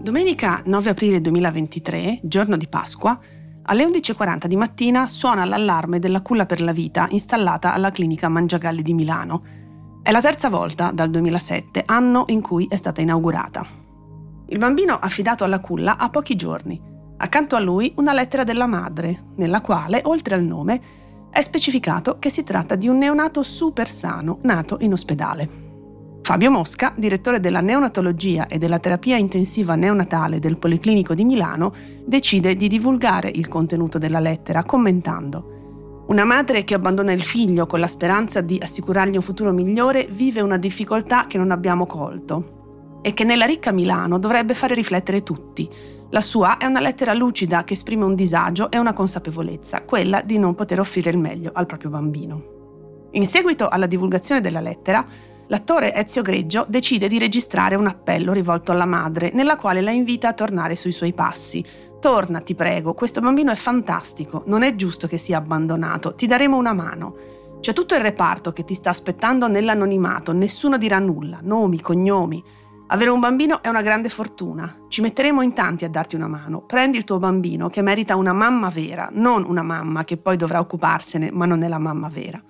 Domenica 9 aprile 2023, giorno di Pasqua, alle 11.40 di mattina suona l'allarme della culla per la vita installata alla clinica Mangiagalli di Milano. È la terza volta dal 2007, anno in cui è stata inaugurata. Il bambino affidato alla culla ha pochi giorni. Accanto a lui una lettera della madre, nella quale, oltre al nome, è specificato che si tratta di un neonato super sano nato in ospedale. Fabio Mosca, direttore della neonatologia e della terapia intensiva neonatale del Policlinico di Milano, decide di divulgare il contenuto della lettera commentando Una madre che abbandona il figlio con la speranza di assicurargli un futuro migliore vive una difficoltà che non abbiamo colto e che nella ricca Milano dovrebbe fare riflettere tutti. La sua è una lettera lucida che esprime un disagio e una consapevolezza, quella di non poter offrire il meglio al proprio bambino. In seguito alla divulgazione della lettera, l'attore Ezio Greggio decide di registrare un appello rivolto alla madre, nella quale la invita a tornare sui suoi passi. Torna, ti prego, questo bambino è fantastico, non è giusto che sia abbandonato, ti daremo una mano. C'è tutto il reparto che ti sta aspettando nell'anonimato, nessuno dirà nulla, nomi, cognomi. Avere un bambino è una grande fortuna. Ci metteremo in tanti a darti una mano. Prendi il tuo bambino che merita una mamma vera, non una mamma che poi dovrà occuparsene, ma non è la mamma vera.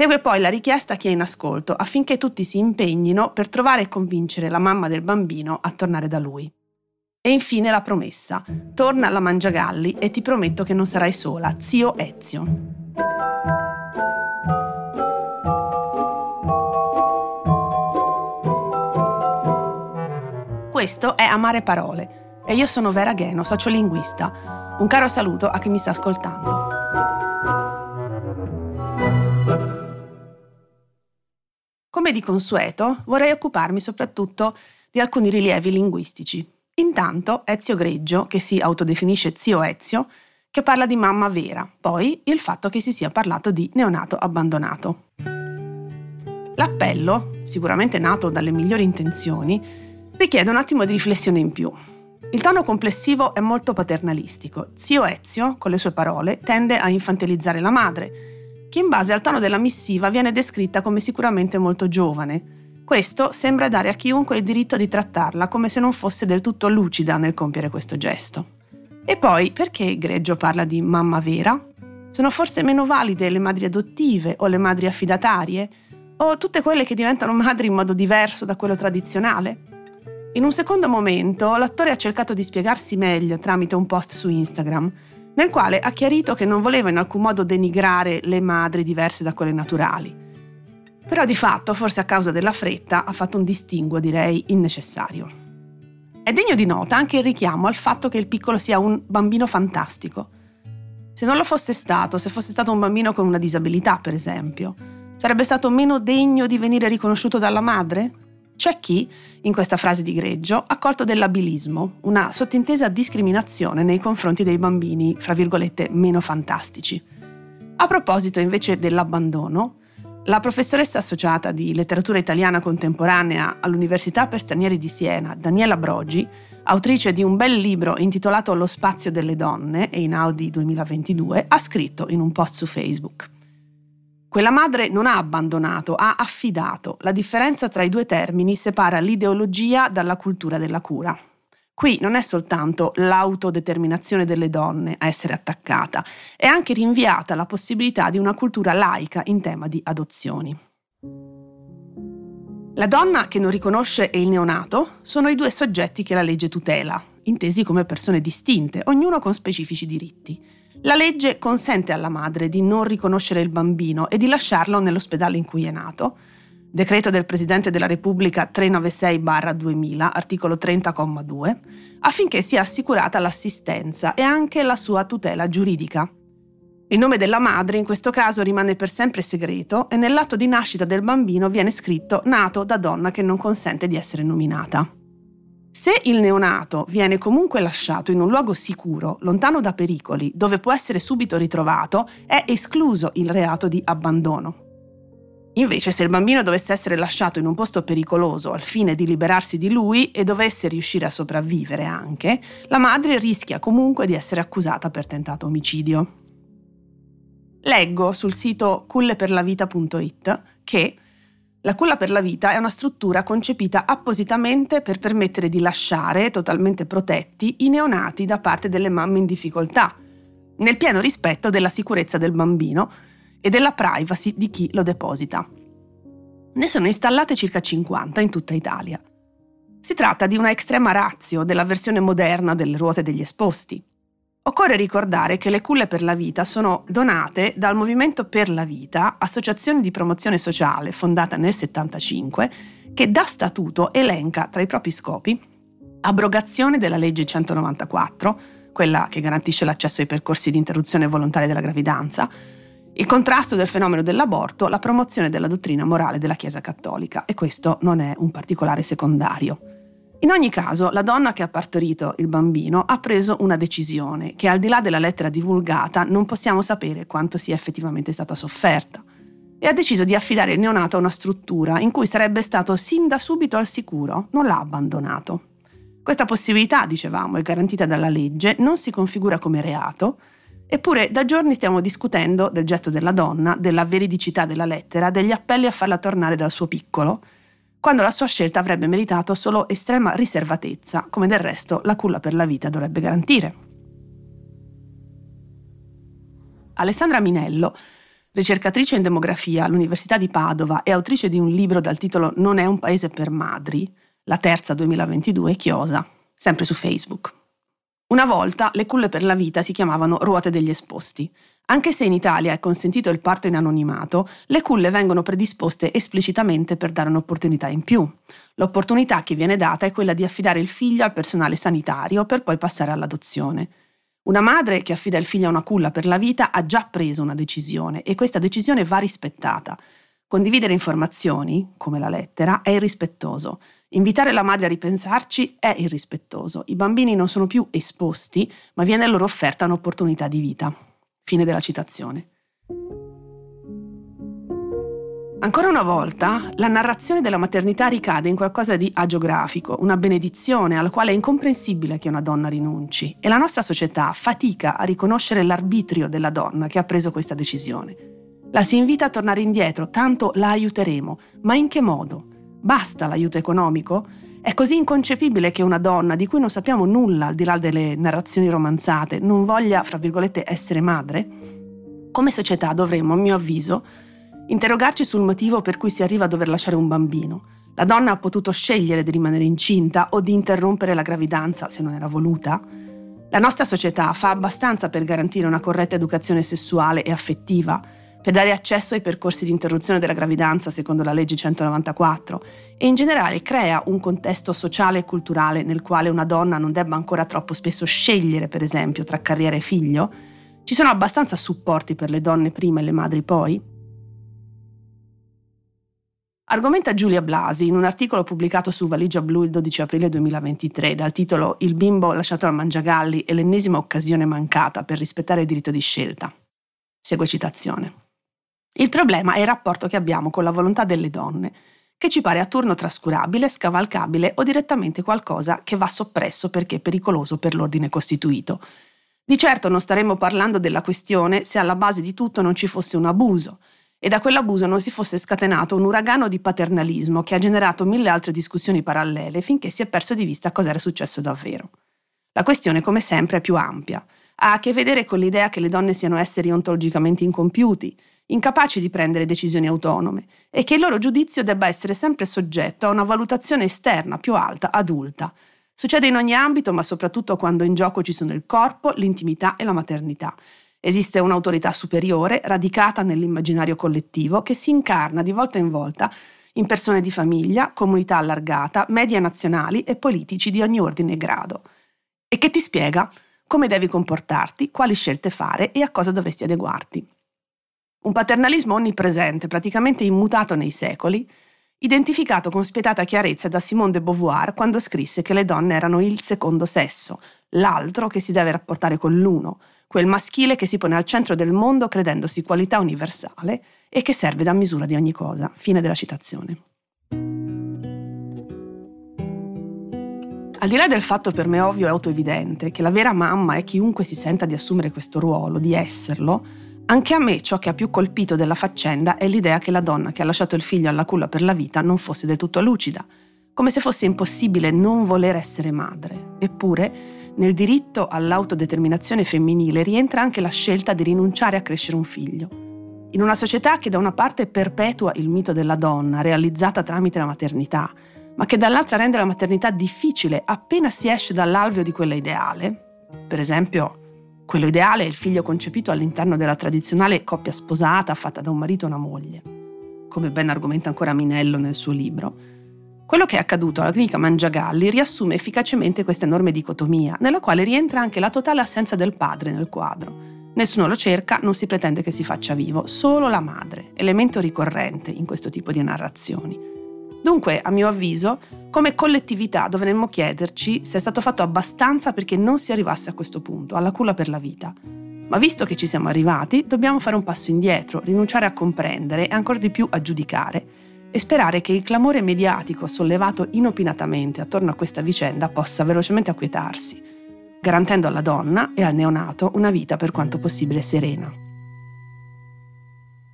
Segue poi la richiesta a chi è in ascolto affinché tutti si impegnino per trovare e convincere la mamma del bambino a tornare da lui. E infine la promessa. Torna alla Mangiagalli e ti prometto che non sarai sola, zio Ezio. Questo è Amare Parole e io sono Vera Gheno, sociolinguista. Un caro saluto a chi mi sta ascoltando. Come di consueto, vorrei occuparmi soprattutto di alcuni rilievi linguistici. Intanto Ezio Greggio, che si autodefinisce zio Ezio, che parla di mamma vera, poi il fatto che si sia parlato di neonato abbandonato. L'appello, sicuramente nato dalle migliori intenzioni, richiede un attimo di riflessione in più. Il tono complessivo è molto paternalistico. Zio Ezio, con le sue parole, tende a infantilizzare la madre, che in base al tono della missiva viene descritta come sicuramente molto giovane. Questo sembra dare a chiunque il diritto di trattarla come se non fosse del tutto lucida nel compiere questo gesto. E poi, perché Greggio parla di mamma vera? Sono forse meno valide le madri adottive o le madri affidatarie? O tutte quelle che diventano madri in modo diverso da quello tradizionale? In un secondo momento, l'attore ha cercato di spiegarsi meglio tramite un post su Instagram nel quale ha chiarito che non voleva in alcun modo denigrare le madri diverse da quelle naturali. Però di fatto, forse a causa della fretta, ha fatto un distinguo, direi, innecessario. È degno di nota anche il richiamo al fatto che il piccolo sia un bambino fantastico. Se non lo fosse stato, se fosse stato un bambino con una disabilità, per esempio, sarebbe stato meno degno di venire riconosciuto dalla madre? C'è chi, in questa frase di Greggio, ha colto dell'abilismo, una sottintesa discriminazione nei confronti dei bambini, fra virgolette, meno fantastici. A proposito invece dell'abbandono, la professoressa associata di letteratura italiana contemporanea all'Università per stranieri di Siena, Daniela Brogi, autrice di un bel libro intitolato Lo spazio delle donne e in Audi 2022, ha scritto in un post su Facebook. Quella madre non ha abbandonato, ha affidato. La differenza tra i due termini separa l'ideologia dalla cultura della cura. Qui non è soltanto l'autodeterminazione delle donne a essere attaccata, è anche rinviata la possibilità di una cultura laica in tema di adozioni. La donna che non riconosce e il neonato sono i due soggetti che la legge tutela, intesi come persone distinte, ognuno con specifici diritti. La legge consente alla madre di non riconoscere il bambino e di lasciarlo nell'ospedale in cui è nato. Decreto del Presidente della Repubblica 396-2000, articolo 30,2, affinché sia assicurata l'assistenza e anche la sua tutela giuridica. Il nome della madre in questo caso rimane per sempre segreto e nell'atto di nascita del bambino viene scritto nato da donna che non consente di essere nominata. Se il neonato viene comunque lasciato in un luogo sicuro, lontano da pericoli, dove può essere subito ritrovato, è escluso il reato di abbandono. Invece, se il bambino dovesse essere lasciato in un posto pericoloso al fine di liberarsi di lui e dovesse riuscire a sopravvivere anche, la madre rischia comunque di essere accusata per tentato omicidio. Leggo sul sito culleperlavita.it che La culla per la vita è una struttura concepita appositamente per permettere di lasciare totalmente protetti i neonati da parte delle mamme in difficoltà, nel pieno rispetto della sicurezza del bambino e della privacy di chi lo deposita. Ne sono installate circa 50 in tutta Italia. Si tratta di una extrema razio della versione moderna delle ruote degli esposti. Occorre ricordare che le culle per la vita sono donate dal Movimento per la Vita, associazione di promozione sociale fondata nel 1975, che da statuto elenca tra i propri scopi abrogazione della legge 194, quella che garantisce l'accesso ai percorsi di interruzione volontaria della gravidanza, il contrasto del fenomeno dell'aborto, la promozione della dottrina morale della Chiesa Cattolica e questo non è un particolare secondario. In ogni caso, la donna che ha partorito il bambino ha preso una decisione che al di là della lettera divulgata non possiamo sapere quanto sia effettivamente stata sofferta e ha deciso di affidare il neonato a una struttura in cui sarebbe stato sin da subito al sicuro, non l'ha abbandonato. Questa possibilità, dicevamo, è garantita dalla legge, non si configura come reato, eppure da giorni stiamo discutendo del gesto della donna, della veridicità della lettera, degli appelli a farla tornare dal suo piccolo, quando la sua scelta avrebbe meritato solo estrema riservatezza, come del resto la culla per la vita dovrebbe garantire. Alessandra Minello, ricercatrice in demografia all'Università di Padova e autrice di un libro dal titolo Non è un paese per madri, la terza 2022 Chiosa, sempre su Facebook. Una volta le culle per la vita si chiamavano ruote degli esposti. Anche se in Italia è consentito il parto in anonimato, le culle vengono predisposte esplicitamente per dare un'opportunità in più. L'opportunità che viene data è quella di affidare il figlio al personale sanitario per poi passare all'adozione. Una madre che affida il figlio a una culla per la vita ha già preso una decisione e questa decisione va rispettata. Condividere informazioni, come la lettera, è irrispettoso. Invitare la madre a ripensarci è irrispettoso. I bambini non sono più esposti, ma viene loro offerta un'opportunità di vita. Fine della citazione. Ancora una volta, la narrazione della maternità ricade in qualcosa di agiografico, una benedizione alla quale è incomprensibile che una donna rinunci e la nostra società fatica a riconoscere l'arbitrio della donna che ha preso questa decisione. La si invita a tornare indietro, tanto la aiuteremo, ma in che modo? Basta l'aiuto economico? È così inconcepibile che una donna, di cui non sappiamo nulla al di là delle narrazioni romanzate, non voglia, fra virgolette, essere madre? Come società dovremmo, a mio avviso, interrogarci sul motivo per cui si arriva a dover lasciare un bambino. La donna ha potuto scegliere di rimanere incinta o di interrompere la gravidanza se non era voluta? La nostra società fa abbastanza per garantire una corretta educazione sessuale e affettiva, per dare accesso ai percorsi di interruzione della gravidanza secondo la legge 194 e in generale crea un contesto sociale e culturale nel quale una donna non debba ancora troppo spesso scegliere, per esempio, tra carriera e figlio? Ci sono abbastanza supporti per le donne prima e le madri poi? Argomenta Giulia Blasi in un articolo pubblicato su Valigia Blu il 12 aprile 2023 dal titolo Il bimbo lasciato al mangiagalli è l'ennesima occasione mancata per rispettare il diritto di scelta. Segue citazione. Il problema è il rapporto che abbiamo con la volontà delle donne, che ci pare a turno trascurabile, scavalcabile o direttamente qualcosa che va soppresso perché è pericoloso per l'ordine costituito. Di certo non staremmo parlando della questione se alla base di tutto non ci fosse un abuso e da quell'abuso non si fosse scatenato un uragano di paternalismo che ha generato mille altre discussioni parallele finché si è perso di vista cosa era successo davvero. La questione, come sempre, è più ampia. Ha a che vedere con l'idea che le donne siano esseri ontologicamente incompiuti, incapaci di prendere decisioni autonome e che il loro giudizio debba essere sempre soggetto a una valutazione esterna più alta, adulta. Succede in ogni ambito, ma soprattutto quando in gioco ci sono il corpo, l'intimità e la maternità. Esiste un'autorità superiore, radicata nell'immaginario collettivo, che si incarna di volta in volta in persone di famiglia, comunità allargata, media nazionali e politici di ogni ordine e grado, e che ti spiega come devi comportarti, quali scelte fare e a cosa dovresti adeguarti. Un paternalismo onnipresente, praticamente immutato nei secoli, identificato con spietata chiarezza da Simone de Beauvoir quando scrisse che le donne erano il secondo sesso, l'altro che si deve rapportare con l'uno, quel maschile che si pone al centro del mondo credendosi qualità universale e che serve da misura di ogni cosa. Fine della citazione. Al di là del fatto per me ovvio e autoevidente che la vera mamma è chiunque si senta di assumere questo ruolo, di esserlo, Anche a me ciò che ha più colpito della faccenda è l'idea che la donna che ha lasciato il figlio alla culla per la vita non fosse del tutto lucida, come se fosse impossibile non voler essere madre. Eppure, nel diritto all'autodeterminazione femminile rientra anche la scelta di rinunciare a crescere un figlio. In una società che da una parte perpetua il mito della donna realizzata tramite la maternità, ma che dall'altra rende la maternità difficile appena si esce dall'alveo di quella ideale, per esempio quello ideale è il figlio concepito all'interno della tradizionale coppia sposata fatta da un marito e una moglie, come ben argomenta ancora Minello nel suo libro. Quello che è accaduto alla clinica Mangiagalli riassume efficacemente questa enorme dicotomia, nella quale rientra anche la totale assenza del padre nel quadro. Nessuno lo cerca, non si pretende che si faccia vivo, solo la madre, elemento ricorrente in questo tipo di narrazioni. Dunque, a mio avviso, come collettività dovremmo chiederci se è stato fatto abbastanza perché non si arrivasse a questo punto, alla culla per la vita. Ma visto che ci siamo arrivati, dobbiamo fare un passo indietro, rinunciare a comprendere e ancora di più a giudicare e sperare che il clamore mediatico sollevato inopinatamente attorno a questa vicenda possa velocemente acquietarsi, garantendo alla donna e al neonato una vita per quanto possibile serena.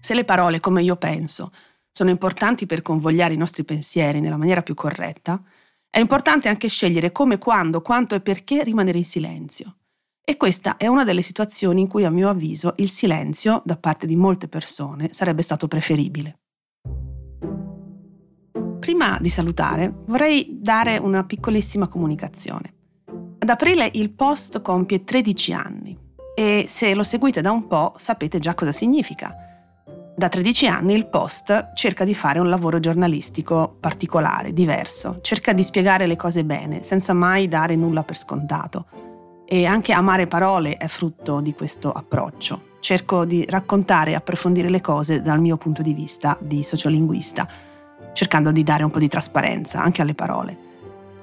Se le parole, come io penso, sono importanti per convogliare i nostri pensieri nella maniera più corretta, è importante anche scegliere come, quando, quanto e perché rimanere in silenzio. E questa è una delle situazioni in cui, a mio avviso, il silenzio, da parte di molte persone, sarebbe stato preferibile. Prima di salutare, vorrei dare una piccolissima comunicazione. Ad aprile il post compie 13 anni e se lo seguite da un po' sapete già cosa significa. Da 13 anni il Post cerca di fare un lavoro giornalistico particolare, diverso, cerca di spiegare le cose bene, senza mai dare nulla per scontato. E anche Amare Parole è frutto di questo approccio. Cerco di raccontare e approfondire le cose dal mio punto di vista di sociolinguista, cercando di dare un po' di trasparenza anche alle parole.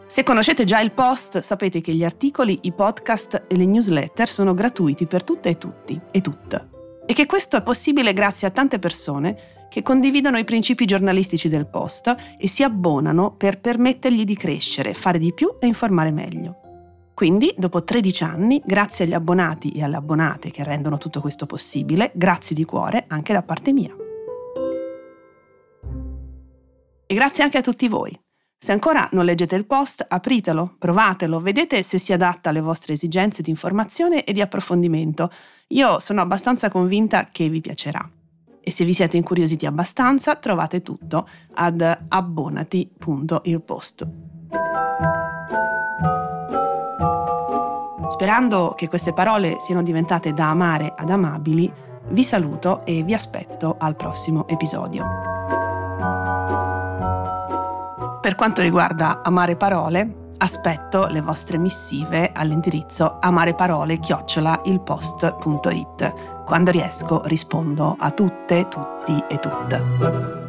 Se conoscete già il post, sapete che gli articoli, i podcast e le newsletter sono gratuiti per tutte e tutti e tutte e che questo è possibile grazie a tante persone che condividono i principi giornalistici del post e si abbonano per permettergli di crescere, fare di più e informare meglio. Quindi, dopo 13 anni, grazie agli abbonati e alle abbonate che rendono tutto questo possibile, grazie di cuore anche da parte mia. E grazie anche a tutti voi. Se ancora non leggete il post, apritelo, provatelo, vedete se si adatta alle vostre esigenze di informazione e di approfondimento io sono abbastanza convinta che vi piacerà. E se vi siete incuriositi abbastanza, trovate tutto ad abbonati.ilpost. Sperando che queste parole siano diventate da amare ad amabili, vi saluto e vi aspetto al prossimo episodio. Per quanto riguarda amare parole, Aspetto le vostre missive all'indirizzo amareparole-ilpost.it. Quando riesco rispondo a tutte, tutti e tutte.